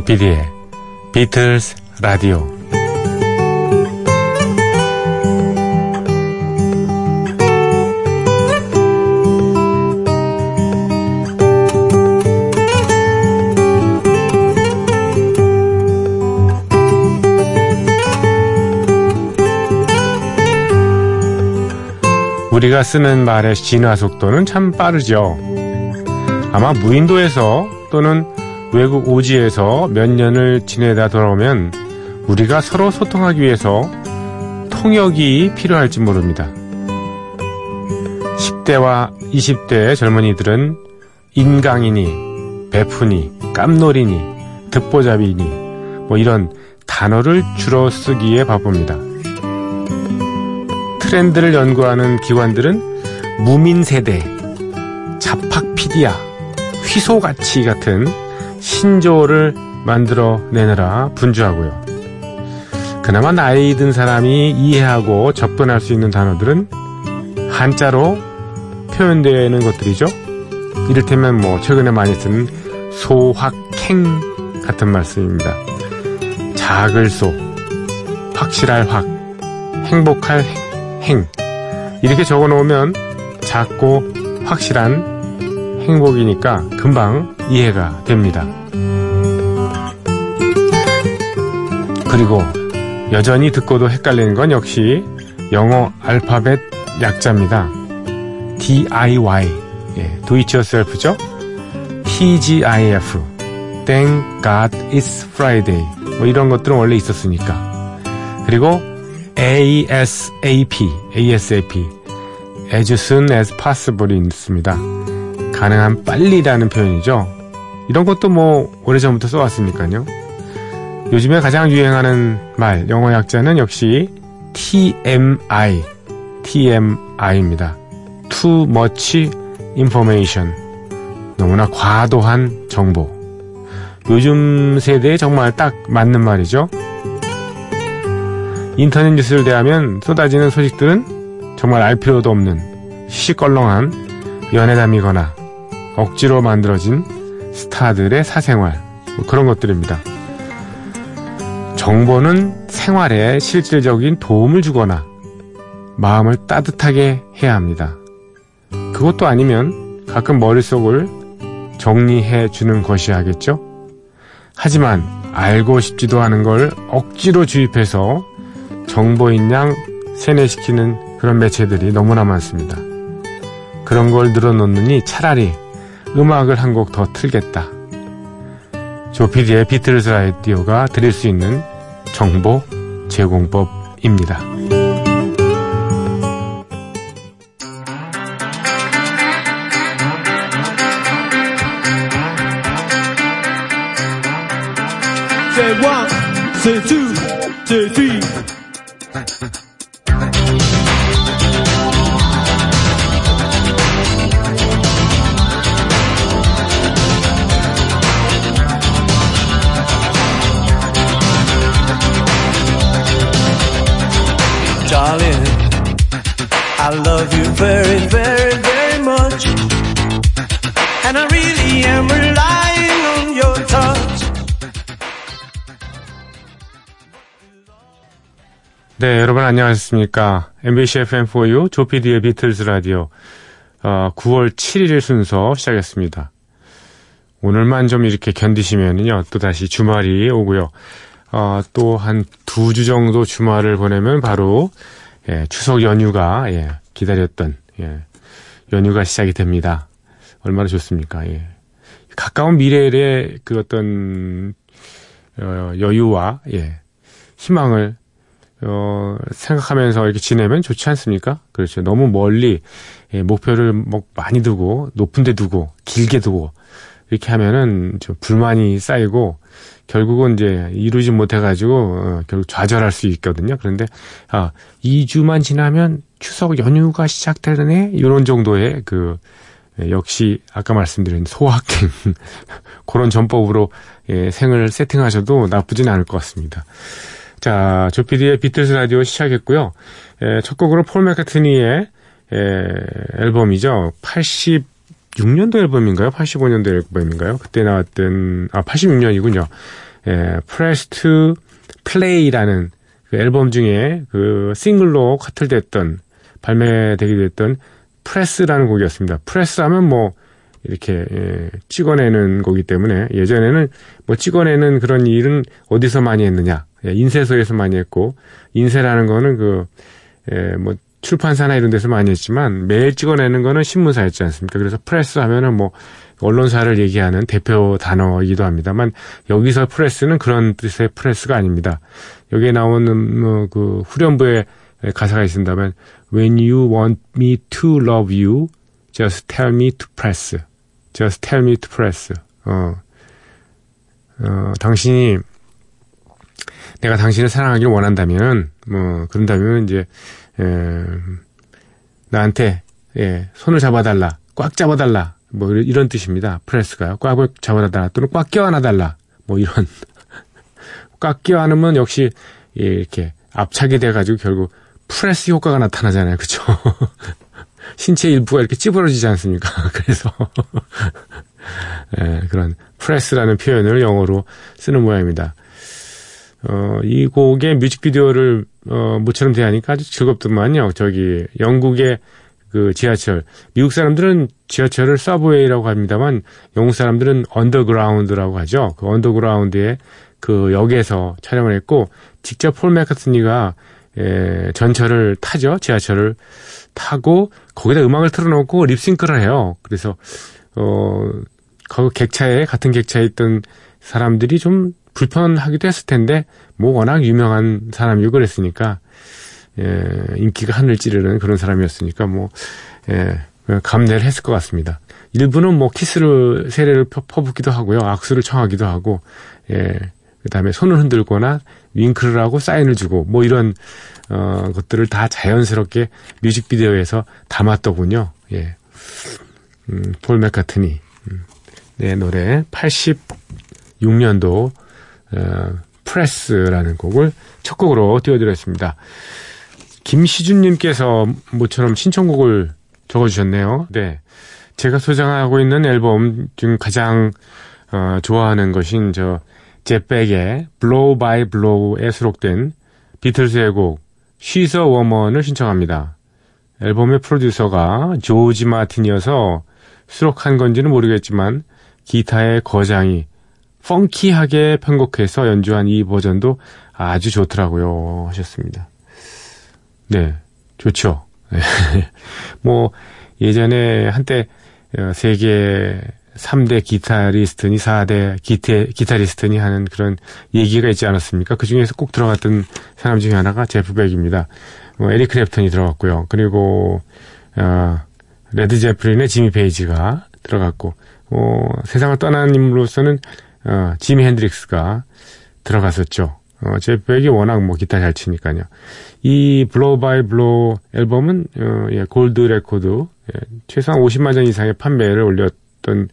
조피디의 비틀스 라디오 우리가 쓰는 말의 진화 속도는 참 빠르죠. 아마 무인도에서 또는 외국 오지에서 몇 년을 지내다 돌아오면 우리가 서로 소통하기 위해서 통역이 필요할지 모릅니다. 10대와 20대의 젊은이들은 인강이니, 베푸니, 깜놀이니, 듣보잡이니, 뭐 이런 단어를 줄어 쓰기에 바쁩니다. 트렌드를 연구하는 기관들은 무민세대, 자팍피디아, 휘소가치 같은 신조어를 만들어 내느라 분주하고요. 그나마 나이 든 사람이 이해하고 접근할 수 있는 단어들은 한자로 표현되는 것들이죠. 이를테면 뭐 최근에 많이 쓰는 소확행 같은 말씀입니다. 작을 소, 확실할 확, 행복할 행. 행. 이렇게 적어 놓으면 작고 확실한 행복이니까 금방 이해가 됩니다. 그리고 여전히 듣고도 헷갈리는 건 역시 영어 알파벳 약자입니다. DIY, 예, do it yourself죠? TGIF, Thank God It's Friday, 뭐 이런 것들은 원래 있었으니까. 그리고 ASAP, ASAP, as soon as possible이 있습니다. 가능한 빨리라는 표현이죠. 이런 것도 뭐 오래전부터 써왔으니까요. 요즘에 가장 유행하는 말, 영어 약자는 역시 TMI, TMI입니다. Too much information. 너무나 과도한 정보. 요즘 세대에 정말 딱 맞는 말이죠. 인터넷 뉴스를 대하면 쏟아지는 소식들은 정말 알 필요도 없는 시시껄렁한 연애담이거나 억지로 만들어진 스타들의 사생활 뭐 그런 것들입니다. 정보는 생활에 실질적인 도움을 주거나 마음을 따뜻하게 해야 합니다. 그것도 아니면 가끔 머릿속을 정리해 주는 것이야겠죠? 하지만 알고 싶지도 않은 걸 억지로 주입해서 정보인 양 세뇌시키는 그런 매체들이 너무나 많습니다. 그런 걸 늘어놓느니 차라리 음악을 한 곡 더 틀겠다. 조피디의 비틀스 라디오가 드릴 수 있는 정보 제공법입니다. 제1, 제2, 제3 안녕하셨습니까? MBC FM4U 조피디의 비틀즈 라디오 어, 9월 7일 순서 시작했습니다. 오늘만 좀 이렇게 견디시면요, 또 다시 주말이 오고요. 어, 또한 두 주 정도 주말을 보내면 바로 예, 추석 연휴가 예, 기다렸던 예, 연휴가 시작이 됩니다. 얼마나 좋습니까? 예. 가까운 미래의 그 어떤 어, 여유와 예, 희망을 어, 생각하면서 이렇게 지내면 좋지 않습니까? 그렇죠. 너무 멀리 예, 목표를 뭐 많이 두고 높은 데 두고 길게 두고 이렇게 하면은 좀 불만이 쌓이고 결국은 이제 이루지 못해가지고 어, 결국 좌절할 수 있거든요. 그런데 아 2주만 지나면 추석 연휴가 시작되네 이런 정도의 그 예, 역시 아까 말씀드린 소확행 그런 전법으로 예, 생을 세팅하셔도 나쁘진 않을 것 같습니다. 자, 조피디의 비틀스 라디오 시작했고요. 에, 첫 곡으로 폴 맥카트니의 에, 앨범이죠. 86년도 앨범인가요? 85년도 앨범인가요? 그때 나왔던 아 86년이군요. 예, Press to Play라는 그 앨범 중에 그 싱글로 커트됐던 발매되게 됐던 프레스라는 곡이었습니다. 프레스 하면 뭐 이렇게 예, 찍어내는 거기 때문에 예전에는 뭐 찍어내는 그런 일은 어디서 많이 했느냐 예, 인쇄소에서 많이 했고 인쇄라는 거는 그 예, 뭐 출판사나 이런 데서 많이 했지만 매일 찍어내는 거는 신문사였지 않습니까? 그래서 프레스 하면은 뭐 언론사를 얘기하는 대표 단어이기도 합니다만 여기서 프레스는 그런 뜻의 프레스가 아닙니다. 여기에 나오는 뭐그 후렴부에 가사가 있습니다만 When you want me to love you, just tell me to press. Just tell me to press. 어, 어 당신이 내가 당신을 사랑하기를 원한다면, 뭐, 그런다면, 이제, 에, 나한테, 예, 손을 잡아달라. 꽉 잡아달라. 뭐, 이런 뜻입니다. 프레스가요. 꽉 잡아달라. 또는 꽉 껴안아달라. 뭐, 이런. 꽉 껴안으면 역시, 예, 이렇게 압착이 돼가지고 결국 프레스 효과가 나타나잖아요. 그쵸? 신체 일부가 이렇게 찌부러지지 않습니까? 그래서, 예, 그런 프레스라는 표현을 영어로 쓰는 모양입니다. 어, 이 곡의 뮤직비디오를, 어, 모처럼 대하니까 아주 즐겁더만요. 저기, 영국의 그 지하철. 미국 사람들은 지하철을 subway라고 합니다만, 영국 사람들은 underground라고 하죠. 그 underground에 그 역에서 촬영을 했고, 직접 폴 맥카트니가 에, 전철을 타죠. 지하철을 타고, 거기다 음악을 틀어놓고 립싱크를 해요. 그래서, 어, 그 객차에, 같은 객차에 있던 사람들이 좀 불편하기도 했을 텐데 뭐 워낙 유명한 사람이고 그랬으니까 예, 인기가 하늘 찌르는 그런 사람이었으니까 뭐 예, 감내를 했을 것 같습니다. 일부는 뭐 키스를 세례를 퍼붓기도 하고요, 악수를 청하기도 하고, 예, 그다음에 손을 흔들거나 윙크를 하고 사인을 주고 뭐 이런 어, 것들을 다 자연스럽게 뮤직비디오에서 담았더군요. 예, 음, 폴 맥카트니 음, 네 노래 86년도 어, 프레스라는 곡을 첫 곡으로 띄워드렸습니다. 김시준님께서 모처럼 신청곡을 적어주셨네요. 네. 제가 소장하고 있는 앨범 중 가장 어, 좋아하는 것인 저 제백의 Blow by Blow에 수록된 비틀스의 곡 She's a Woman을 신청합니다. 앨범의 프로듀서가 조지 마틴이어서 수록한 건지는 모르겠지만 기타의 거장이 펑키하게 편곡해서 연주한 이 버전도 아주 좋더라고요. 하셨습니다. 네, 좋죠. 뭐, 예전에 한때 어, 세계 3대 기타리스트니 4대 기타, 기타리스트니 하는 그런 얘기가 있지 않았습니까? 그 중에서 꼭 들어갔던 사람 중에 하나가 제프 벡입니다. 뭐, 에릭 클랩튼이 들어갔고요. 그리고, 어, 레드 제플린의 지미 페이지가 들어갔고, 어, 세상을 떠난 인물로서는 어, 지미 헨드릭스가 들어갔었죠. 어, 제프 벡이 워낙 뭐 기타 잘 치니까요. 이 Blow by Blow 앨범은 어, 예, 골드 레코드 예, 최소한 50만 장 이상의 판매를 올렸던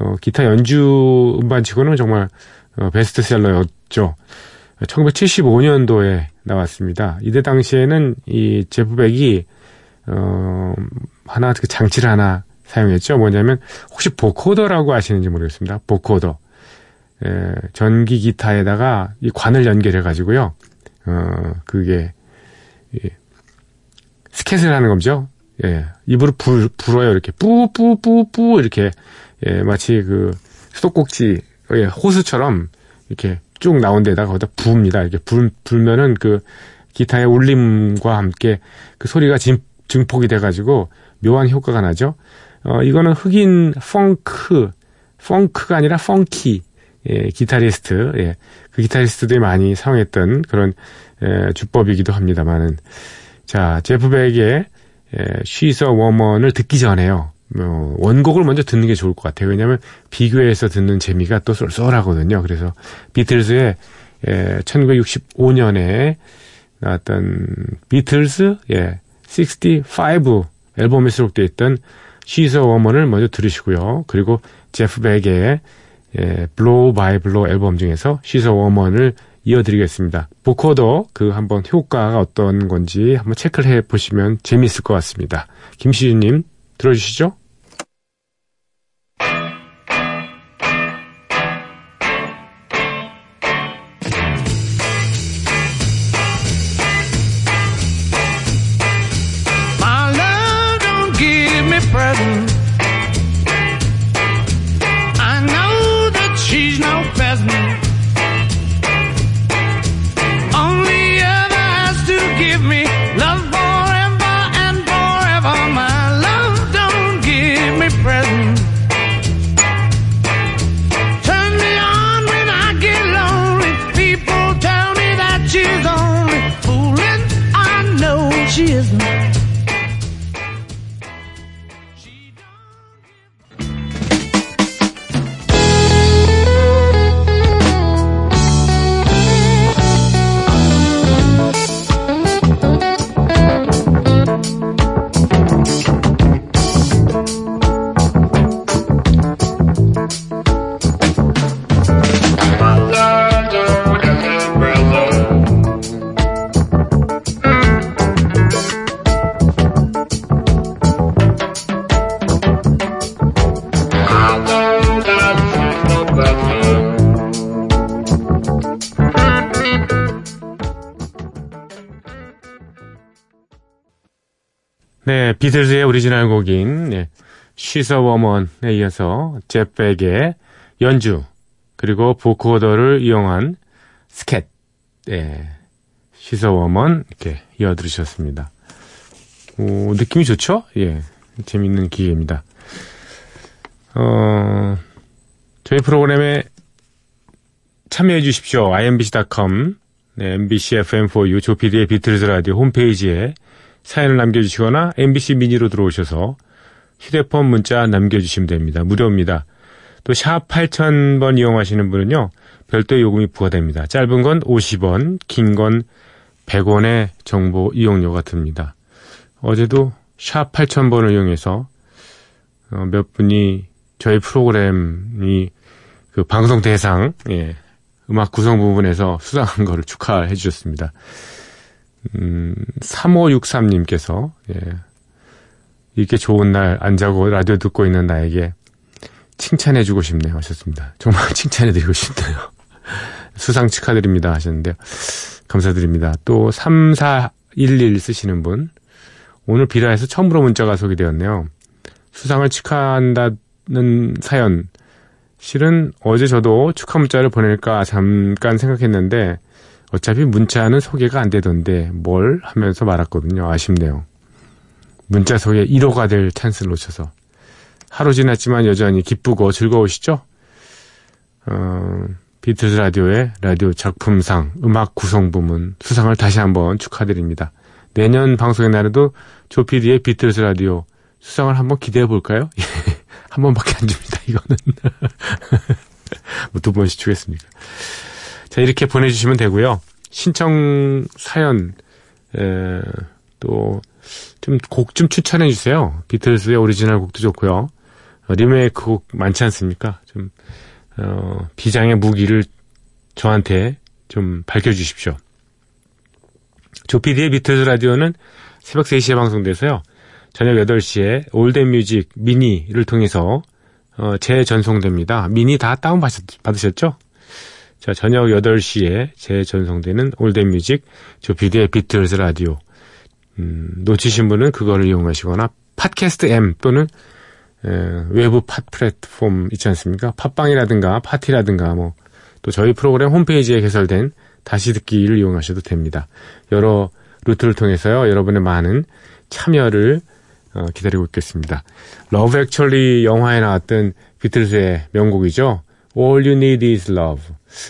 어, 기타 연주 음반치고는 정말 어, 베스트셀러였죠. 1975년도에 나왔습니다. 이때 당시에는 이 제프 벡이 어, 하나 그 장치를 하나 사용했죠. 뭐냐면 혹시 보코더라고 아시는지 모르겠습니다. 보코더. 에, 전기 기타에다가 이 관을 연결해 가지고요. 어, 그게 예, 스캣을 하는 거죠. 예, 입으로 불, 불어요. 이렇게 뿌뿌뿌뿌 이렇게 예, 마치 그 수도꼭지 예, 호수처럼 이렇게 쭉 나온 데다가 거기다 부읍니다. 이렇게 불, 불면은 그 기타의 울림과 함께 그 소리가 진, 증폭이 돼가지고 묘한 효과가 나죠. 어, 이거는 흑인 펑크, 펑크가 아니라 펑키, 예, 기타리스트, 예, 그 기타리스트들이 많이 사용했던 그런 예, 주법이기도 합니다만은 자 제프 백의 예, She's a Woman을 듣기 전에요. 어, 원곡을 먼저 듣는 게 좋을 것 같아요. 왜냐하면 비교해서 듣는 재미가 또 쏠쏠하거든요. 그래서 비틀즈의 예, 1965년에 나왔던 비틀즈 예, 65 앨범에 수록되어 있던 She's a Woman을 먼저 들으시고요. 그리고 제프 벡의 예, Blow by Blow 앨범 중에서 She's a Woman을 이어드리겠습니다. vocoder 그 한번 효과가 어떤 건지 한번 체크를 해 보시면 재미있을 것 같습니다. 김시준님 들어주시죠. She machismo 비틀즈의 오리지널 곡인 네, She's a Woman에 이어서 제프 벡의 연주 그리고 vocoder를 이용한 스캣 네, She's a Woman 이렇게 이어 들으셨습니다. 오, 느낌이 좋죠? 예, 재밌는 기회입니다. 어, 저희 프로그램에 참여해 주십시오. imbc.com 네, MBC FM4U 조피디의 비틀즈 라디오 홈페이지에 사연을 남겨주시거나 MBC 미니로 들어오셔서 휴대폰 문자 남겨주시면 됩니다. 무료입니다. 또 샵 8000번 이용하시는 분은요. 별도 요금이 부과됩니다. 짧은 건 50원, 긴 건 100원의 정보 이용료가 듭니다. 어제도 샵 8000번을 이용해서 어, 몇 분이 저희 프로그램이 그 방송 대상 예, 음악 구성 부분에서 수상한 거를 축하해 주셨습니다. 음, 3563님께서, 예. 이렇게 좋은 날 안 자고 라디오 듣고 있는 나에게 칭찬해주고 싶네요. 하셨습니다. 정말 칭찬해드리고 싶네요. 수상 축하드립니다. 하셨는데요. 감사드립니다. 또 3411 쓰시는 분. 오늘 비라에서 처음으로 문자가 소개되었네요. 수상을 축하한다는 사연. 실은 어제 저도 축하 문자를 보낼까 잠깐 생각했는데 어차피 문자는 소개가 안 되던데 뭘 하면서 말았거든요. 아쉽네요. 문자 소개 1호가 될 찬스를 놓쳐서. 하루 지났지만 여전히 기쁘고 즐거우시죠? 어, 비틀즈 라디오의 라디오 작품상 음악 구성 부문 수상을 다시 한번 축하드립니다. 내년 방송의 날에도 조피디의 비틀즈 라디오 수상을 한번 기대해 볼까요? 한 번밖에 안 줍니다, 이거는. 뭐 두 번씩 주겠습니까? 자, 이렇게 보내주시면 되고요. 신청 사연, 에, 또, 좀 곡 좀 추천해 주세요. 비틀스의 오리지널 곡도 좋고요. 어, 리메이크 곡 많지 않습니까? 좀, 어, 비장의 무기를 저한테 좀 밝혀주십시오. 조피디의 비틀즈 라디오는 새벽 3시에 방송돼서요. 저녁 8시에 올덴 뮤직 미니를 통해서 어, 재전송됩니다. 미니 다 다운받으셨죠? 자, 저녁 8시에 재전송되는 올댓 뮤직 조피디의 비틀즈 라디오. 음, 놓치신 분은 그거를 이용하시거나 팟캐스트 M 또는 에, 외부 팟 플랫폼 있지 않습니까? 팟빵이라든가 팟티라든가 뭐 또 저희 프로그램 홈페이지에 개설된 다시 듣기를 이용하셔도 됩니다. 여러 루트를 통해서요. 여러분의 많은 참여를 어, 기다리고 있겠습니다. Love Actually 영화에 나왔던 비틀즈의 명곡이죠. All You Need Is Love.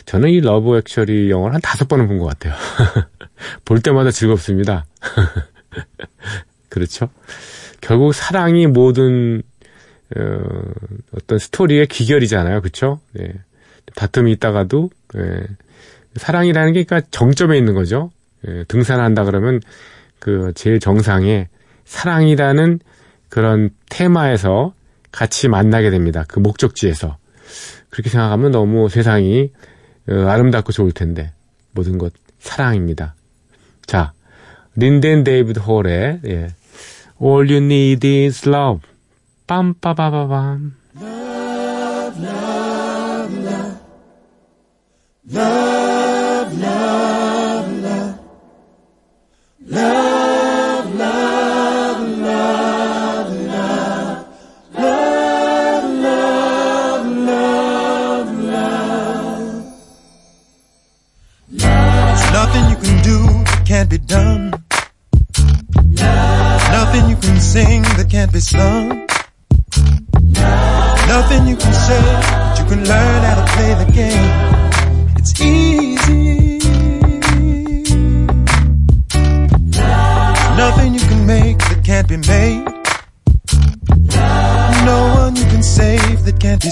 저는 이 Love Actually 영화를 한 다섯 번은 본 것 같아요. 볼 때마다 즐겁습니다. 그렇죠? 결국 사랑이 모든 어, 어떤 스토리의 기결이잖아요. 그렇죠? 네. 다툼이 있다가도 네. 사랑이라는 게 그러니까 정점에 있는 거죠. 네. 등산한다 그러면 그 제일 정상에 사랑이라는 그런 테마에서 같이 만나게 됩니다. 그 목적지에서. 그렇게 생각하면 너무 세상이 어, 아름답고 좋을 텐데 모든 것 사랑입니다. 자, 린덴 데이비드 홀의 예. All You Need Is Love 빰빠바바밤 Love, love, love.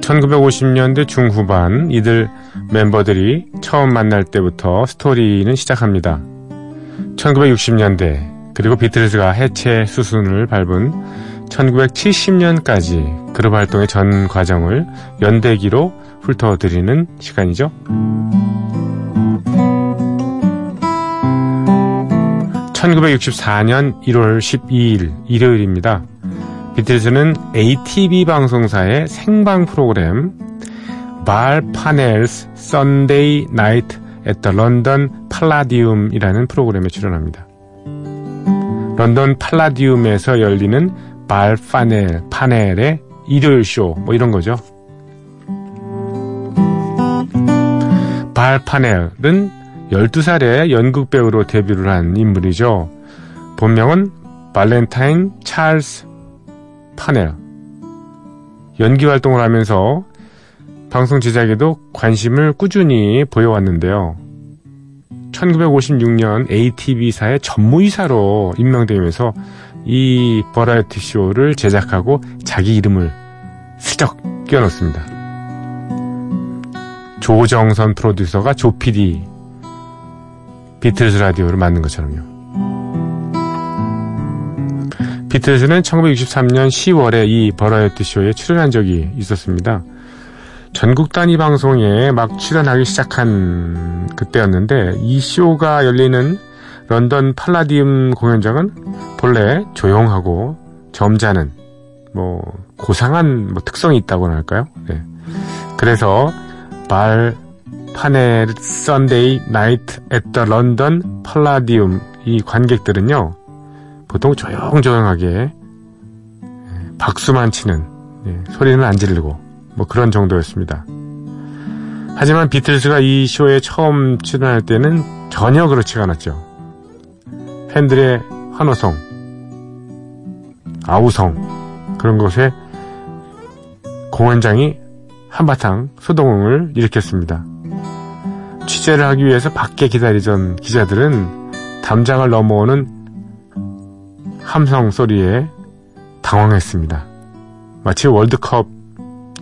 1950년대 중후반 이들 멤버들이 처음 만날 때부터 스토리는 시작합니다. 1960년대 그리고 비틀즈가 해체 수순을 밟은 1970년까지 그룹 활동의 전 과정을 연대기로 훑어드리는 시간이죠. 1964년 1월 12일 일요일입니다. 비틀즈는 ATV 방송사의 생방 프로그램 말 파넬스 썬데이 나이트 at 런던 팔라디움이라는 프로그램에 출연합니다. 런던 팔라디움에서 열리는 발 파넬, 파넬의 일요일 쇼, 뭐 이런 거죠. 발 파넬은 12살에 연극 배우로 데뷔를 한 인물이죠. 본명은 발렌타인 찰스 파넬. 연기 활동을 하면서 방송 제작에도 관심을 꾸준히 보여왔는데요. 1956년 ATV사의 전무이사로 임명되면서 이 버라이어티 쇼를 제작하고 자기 이름을 슬쩍 끼워넣습니다. 조정선 프로듀서가 조피디 비틀즈 라디오를 만든 것처럼요. 비틀즈는 1963년 10월에 이 버라이어티 쇼에 출연한 적이 있었습니다. 전국 단위 방송에 막 출연하기 시작한 그때였는데 이 쇼가 열리는 런던 팔라디움 공연장은 본래 조용하고 점잖은 뭐 고상한 뭐 특성이 있다고나 할까요? 네. 그래서 Val Parnell Sunday Night at the London Palladium 이 관객들은요 보통 조용조용하게 박수만 치는 예, 소리는 안 지르고 뭐 그런 정도였습니다. 하지만 비틀즈가 이 쇼에 처음 출연할 때는 전혀 그렇지가 않았죠. 팬들의 환호성, 아우성 그런 것에 공연장이 한바탕 소동을 일으켰습니다. 취재를 하기 위해서 밖에 기다리던 기자들은 담장을 넘어오는 함성 소리에 당황했습니다. 마치 월드컵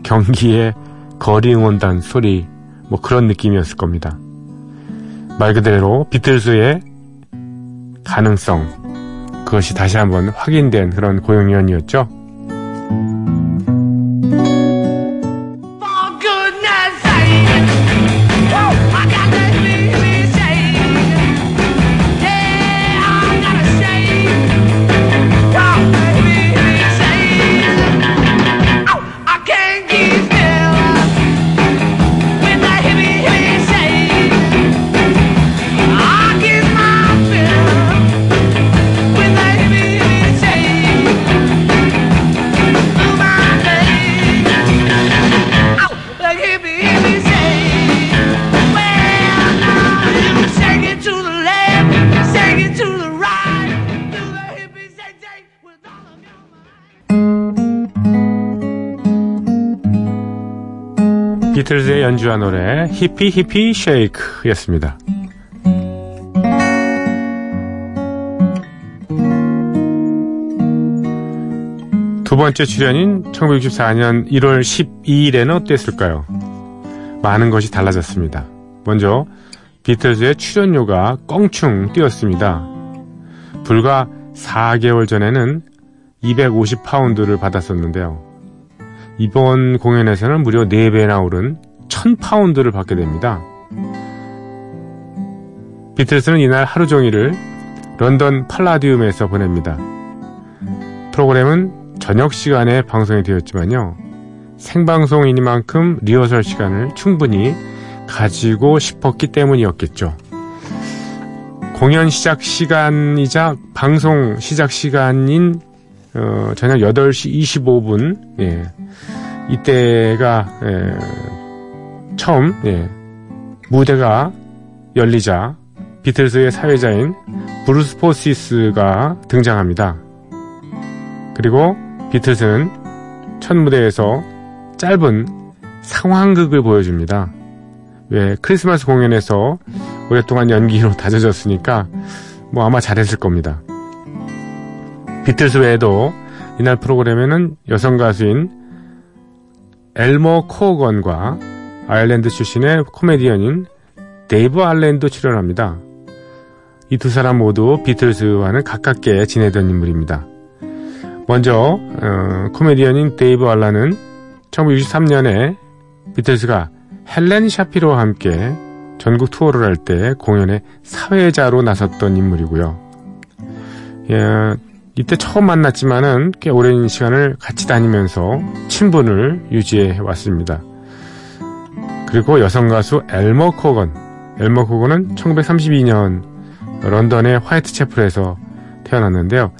경기의 거리 응원단 소리 뭐 그런 느낌이었을 겁니다. 말 그대로 비틀즈의 가능성 그것이 다시 한번 확인된 그런 고용연이었죠. 비틀즈의 연주한 노래 히피 히피 쉐이크였습니다. 두 번째 출연인 1964년 1월 12일에는 어땠을까요? 많은 것이 달라졌습니다. 먼저 비틀즈의 출연료가 껑충 뛰었습니다. 불과 4개월 전에는 250파운드를 받았었는데요. 이번 공연에서는 무려 4배나 오른 1000파운드를 받게 됩니다. 비틀스는 이날 하루 종일을 런던 팔라디움에서 보냅니다. 프로그램은 저녁 시간에 방송이 되었지만요. 생방송이니만큼 리허설 시간을 충분히 가지고 싶었기 때문이었겠죠. 공연 시작 시간이자 방송 시작 시간인 어, 저녁 8시 25분 예. 이때가 에, 처음 예, 무대가 열리자 비틀즈의 사회자인 브루스 포시스가 등장합니다. 그리고 비틀즈는 첫 무대에서 짧은 상황극을 보여줍니다. 왜 크리스마스 공연에서 오랫동안 연기로 다져졌으니까 뭐 아마 잘했을 겁니다. 비틀스 외에도 이날 프로그램에는 여성 가수인 엘머 코건과 아일랜드 출신의 코미디언인 데이브 알렌도 출연합니다. 이 두 사람 모두 비틀즈와는 가깝게 지내던 인물입니다. 먼저 어, 코미디언인 데이브 알란은 1963년에 비틀즈가 헬렌 샤피로와 함께 전국 투어를 할 때 공연에 사회자로 나섰던 인물이고요. 예, 이때 처음 만났지만은 꽤 오랜 시간을 같이 다니면서 친분을 유지해 왔습니다. 그리고 여성 가수 엘머 코건. 엘머 코건은 1932년 런던의 화이트 채플에서 태어났는데요.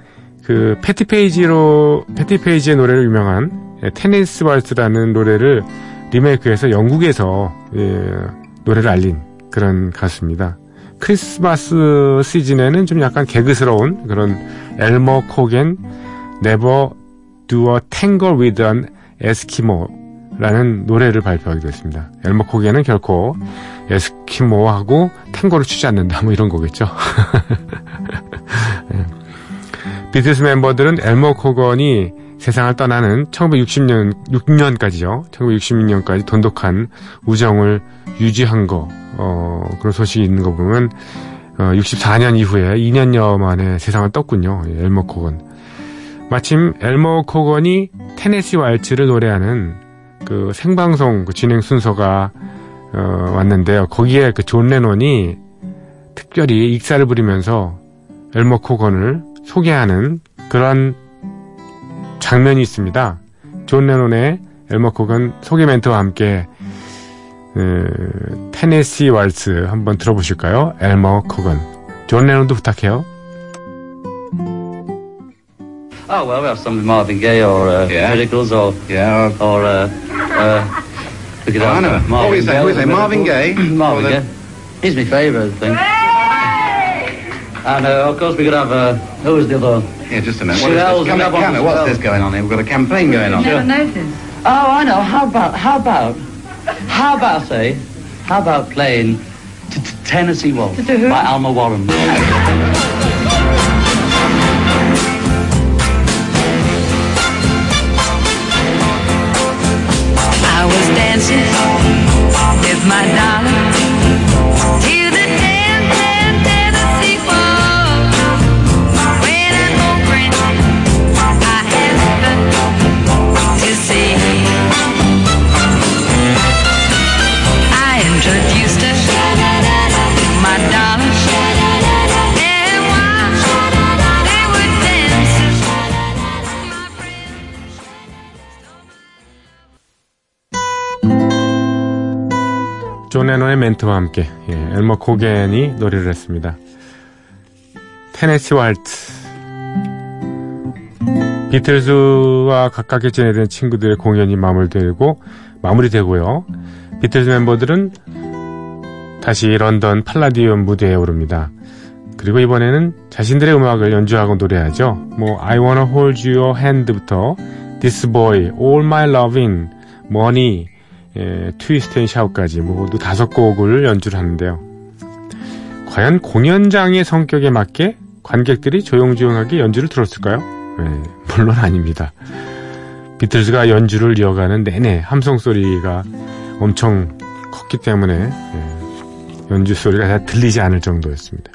그 패티 페이지로 패티 페이지의 노래로 유명한 예, 테네시 왈츠라는 노래를 리메이크해서 영국에서 예, 노래를 알린 그런 가수입니다. 크리스마스 시즌에는 좀 약간 개그스러운 그런 엘머 코겐 Never Do a Tango with an Eskimo 라는 노래를 발표하게 됐습니다. 엘머 코겐은 결코 에스키모하고 탱고를 추지 않는다 뭐 이런 거겠죠. 예. 비틀스 멤버들은 엘머 코건이 세상을 떠나는 1960년 6년까지요. 1966년까지 돈독한 우정을 유지한 거 어, 그런 소식이 있는 거 보면 어, 64년 이후에 2년여 만에 세상을 떴군요. 예, 엘머 코건. 마침 엘머 코건이 테네시 왈츠를 노래하는 그 생방송 그 진행 순서가 어, 왔는데요. 거기에 그 존 레논이 특별히 익살을 부리면서 엘머 코건을 소개하는 그런 장면이 있습니다. 존 레논의 엘머 코건 소개 멘트와 함께 그, 테네시 왈츠 한번 들어보실까요? 엘머 코건. 존 레논도 부탁해요. Oh well, we have some with Marvin Gaye or uh, Yeah. Miracles or Yeah. or uh, uh, we could Oh, I have know. uh, What Marvin was that? Gaye. Who was that? Marvin Gaye? Marvin Or the- Gaye. He's my favourite thing. And uh, of course we could have uh, who was the other? Yeah, just a minute. What is Shirelles, this? Come, we have one come, as what's well. this going on here? We've got a campaign going on. Never noticed. Oh, I know. How about how about how about say how about playing t- t- Tennessee Waltz To who? by Alma Warren? I was dancing with my darling 존 레논의 멘트와 함께 예, 엘머 코겐이 노래를 했습니다. 테네시 왈츠 비틀즈와 가깝게 지내던 친구들의 공연이 마무리되고 마무리되고요. 비틀즈 멤버들은 다시 런던 팔라디움 무대에 오릅니다. 그리고 이번에는 자신들의 음악을 연주하고 노래하죠. 뭐 I Wanna Hold Your Hand부터 This Boy, All My Loving, Money, 예, Twist and Shout까지 모두 다섯 곡을 연주를 하는데요. 과연 공연장의 성격에 맞게 관객들이 조용조용하게 연주를 들었을까요? 예, 물론 아닙니다. 비틀즈가 연주를 이어가는 내내 함성 소리가 엄청 컸기 때문에 예, 연주 소리가 다 들리지 않을 정도였습니다.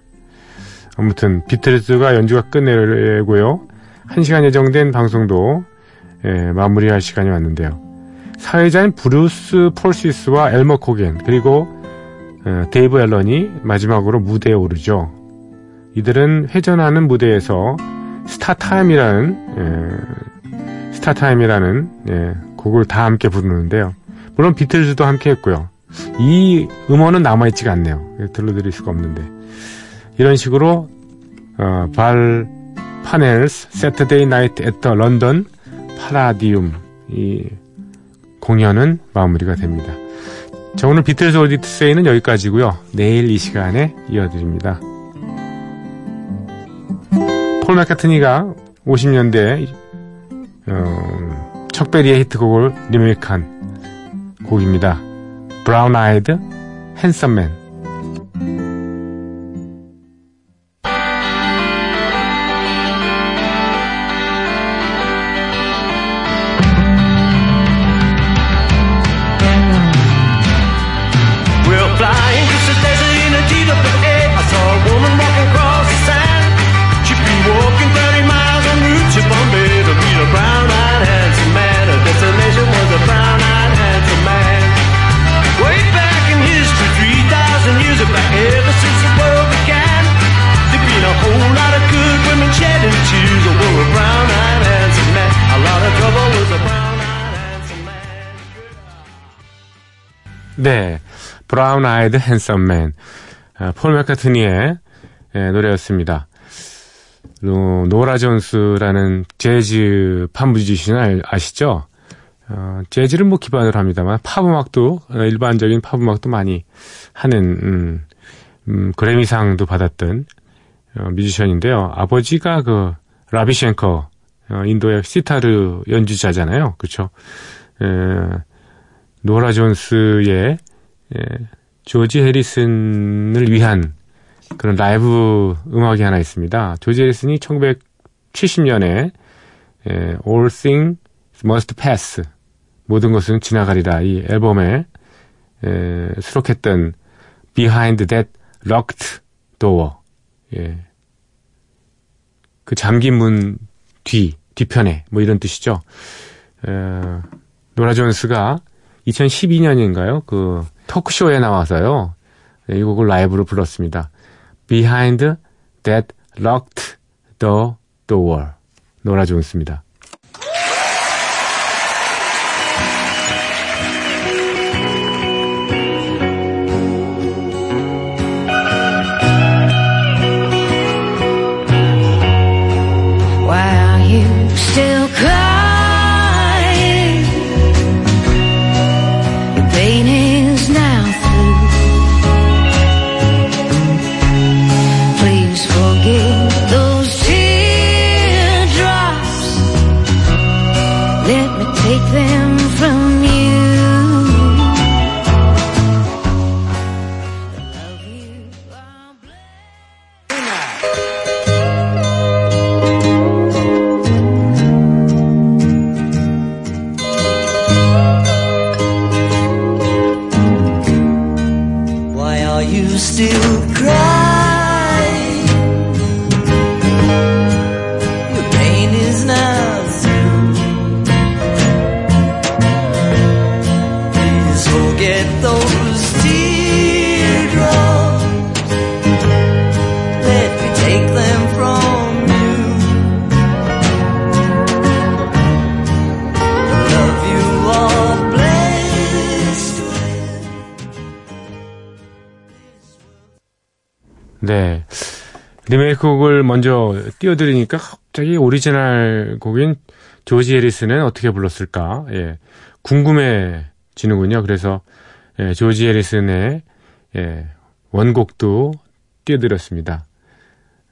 아무튼 비틀즈가 연주가 끝내고요. 한 시간 예정된 방송도 예, 마무리할 시간이 왔는데요. 사회자인 브루스 포시스와 엘머 코겐 그리고 어, 데이브 앨런이 마지막으로 무대에 오르죠. 이들은 회전하는 무대에서 스타타임이라는 예, 스타타임이라는 예, 곡을 다 함께 부르는데요. 물론 비틀즈도 함께 했고요. 이 음원은 남아있지가 않네요. 들려드릴 수가 없는데 이런 식으로 어, Val Parnell's Saturday Night at the London Palladium 이 공연은 마무리가 됩니다. 자, 오늘 비틀즈 오디세이는 여기까지고요. 내일 이 시간에 이어드립니다. 폴 맥카트니가 50년대 어, 척베리의 히트곡을 리메이크한 곡입니다. 브라운 아이드 핸섬맨 네, Brown Eyed Handsome Man 아, 폴 맥카트니의 예, 노래였습니다. 노, 노라 존스라는 재즈 팝 뮤지션 알- 아시죠? 어, 재즈를 뭐 기반으로 합니다만 팝 음악도 어, 일반적인 팝 음악도 많이 하는 음, 음, 그래미상도 받았던 어, 뮤지션인데요. 아버지가 그 라비 쉔커 어, 인도의 시타르 연주자잖아요. 그렇죠? 에, 노라 존스의 예, 조지 해리슨을 위한 그런 라이브 음악이 하나 있습니다. 조지 해리슨이 1970년에 예, All Things Must Pass 모든 것은 지나가리라 이 앨범에 예, 수록했던 Behind That Locked Door 예. 그 잠긴 문 뒤, 뒤편에 뭐 이런 뜻이죠. 에, 노라 존스가 2012년인가요? 그 토크쇼에 나와서요. 네, 이 곡을 라이브로 불렀습니다. Behind that locked the door. 노라 존스입니다. Are you still crying? 리메이크 곡을 먼저 띄워드리니까 갑자기 오리지널 곡인 조지 해리스는 어떻게 불렀을까? 예. 궁금해지는군요. 그래서, 예, 조지 해리슨의, 예, 원곡도 띄워드렸습니다.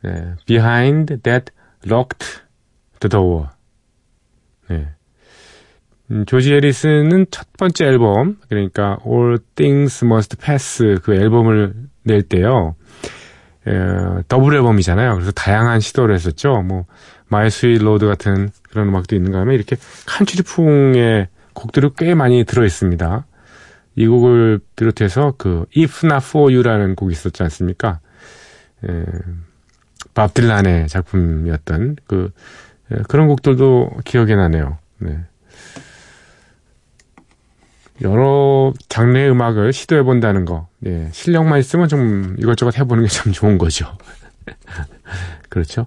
예, Behind That Locked Door. 네. 음, 조지 해리슨은 첫 번째 앨범, 그러니까 All Things Must Pass 그 앨범을 낼 때요. 에, 더블 앨범이잖아요. 그래서 다양한 시도를 했었죠. 뭐 My Sweet Lord 같은 그런 음악도 있는가 하면 이렇게 칸츄리풍의 곡들이 꽤 많이 들어 있습니다. 이 곡을 비롯해서 그 If Not For You라는 곡이 있었지 않습니까? 에, 밥 딜란의 작품이었던 그 에, 그런 곡들도 기억에 나네요. 네. 여러 장르의 음악을 시도해 본다는 거, 예, 실력만 있으면 좀 이것저것 해보는 게 참 좋은 거죠. 그렇죠?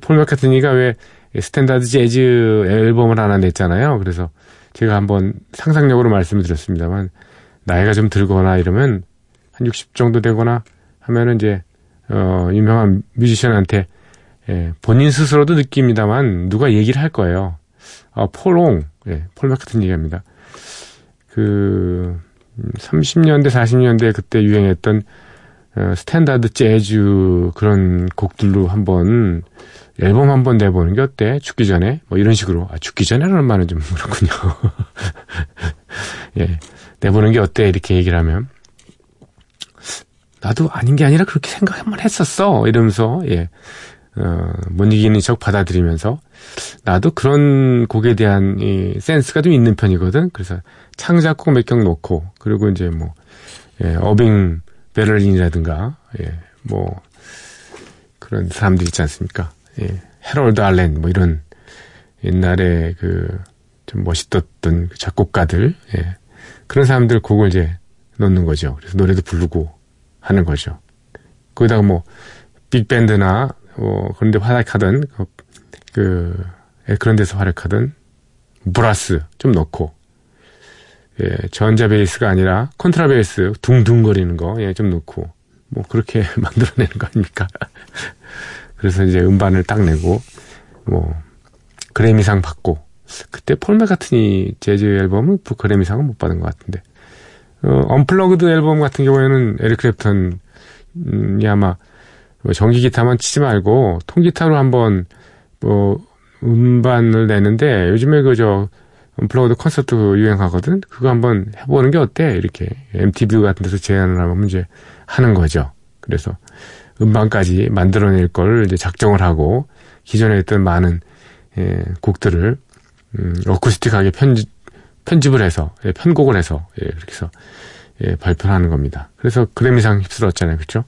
폴 맥카트니가 왜 스탠다드 재즈 앨범을 하나 냈잖아요. 그래서 제가 한번 상상력으로 말씀을 드렸습니다만 나이가 좀 들거나 이러면 한 60 정도 되거나 하면은 이제 어, 유명한 뮤지션한테 예, 본인 스스로도 느낍니다만 누가 얘기를 할 거예요. 아, 폴옹, 예, 폴 맥카트니 얘기합니다. 그 30년대 40년대 그때 유행했던 어, 스탠다드 재즈 그런 곡들로 한번 앨범 한번 내보는 게 어때? 죽기 전에 뭐 이런 식으로 아 죽기 전에라는 말은 좀 그렇군요. 예 내보는 게 어때? 이렇게 얘기를 하면 나도 아닌 게 아니라 그렇게 생각 한번 했었어 이러면서 예. 어, 못 이기는 척 받아들이면서 나도 그런 곡에 대한 이 센스가 좀 있는 편이거든. 그래서 창작곡 몇경 놓고 그리고 이제 뭐 예, 어빙 베를린이라든가 예, 뭐 그런 사람들 있지 않습니까? 예, 해롤드 알렌 뭐 이런 옛날에 그 좀 멋있었던 그 작곡가들 예, 그런 사람들 곡을 이제 넣는 거죠. 그래서 노래도 부르고 하는 거죠. 거기다가 뭐 빅밴드나 뭐 그런 데 활약하던 그, 그 예, 그런 데서 활약하던 브라스 좀 넣고 예, 전자 베이스가 아니라 컨트라 베이스 둥둥거리는 거 예, 좀 넣고 뭐 그렇게 만들어내는 거 아닙니까? 그래서 이제 음반을 딱 내고 뭐 그래미상 받고 그때 폴 맥카트니 재즈 앨범은 그 그래미상은 못 받은 것 같은데 어, unplugged 앨범 같은 경우에는 에릭 크랩턴이 아마 뭐 전기 기타만 치지 말고 통기타로 한번 뭐 음반을 내는데 요즘에 그저 unplugged 콘서트 유행하거든. 그거 한번 해보는 게 어때? 이렇게 MTV 같은 데서 제안을 하면 이제 하는 거죠. 그래서 음반까지 만들어낼 걸 이제 작정을 하고 기존에 있던 많은 예, 곡들을 음, 어쿠스틱하게 편집, 편집을 해서 예, 편곡을 해서 예, 그렇게 해서 예, 발표하는 겁니다. 그래서 그래미상 휩쓸었잖아요, 그렇죠?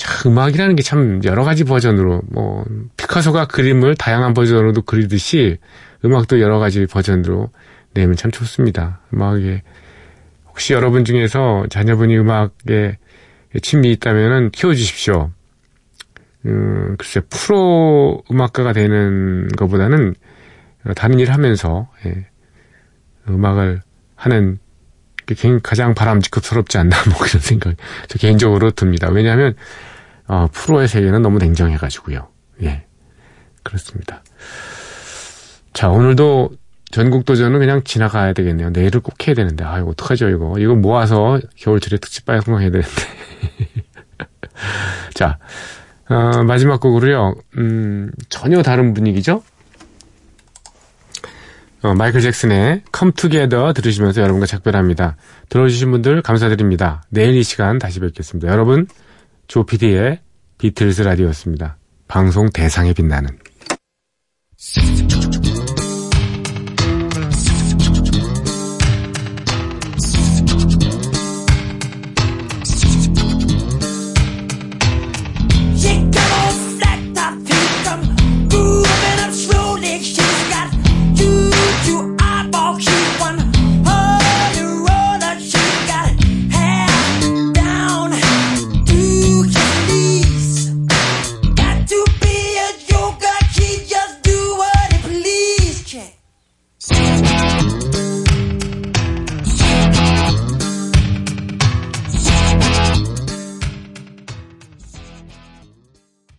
참 음악이라는 게 참 여러 가지 버전으로 뭐 피카소가 그림을 다양한 버전으로도 그리듯이 음악도 여러 가지 버전으로 내면 참 좋습니다. 음악에 혹시 여러분 중에서 자녀분이 음악에 취미 있다면은 키워주십시오. 음, 글쎄 프로 음악가가 되는 것보다는 다른 일 하면서 예, 음악을 하는 가장 바람직스럽지 않나 뭐 그런 생각 저 개인적으로 듭니다. 왜냐하면 어, 프로의 세계는 너무 냉정해가지고요. 예, 그렇습니다. 자 오늘도 전국 도전은 그냥 지나가야 되겠네요. 내일을 꼭 해야 되는데 아 이거 어떡하죠 이거 이거 모아서 겨울철에 특집 방송해야 되는데 자 어, 마지막 곡으로요. 음, 전혀 다른 분위기죠. 어, 마이클 잭슨의 Come Together 들으시면서 여러분과 작별합니다. 들어주신 분들 감사드립니다. 내일 이 시간 다시 뵙겠습니다. 여러분, 조피디의 비틀즈 라디오였습니다. 방송 대상에 빛나는.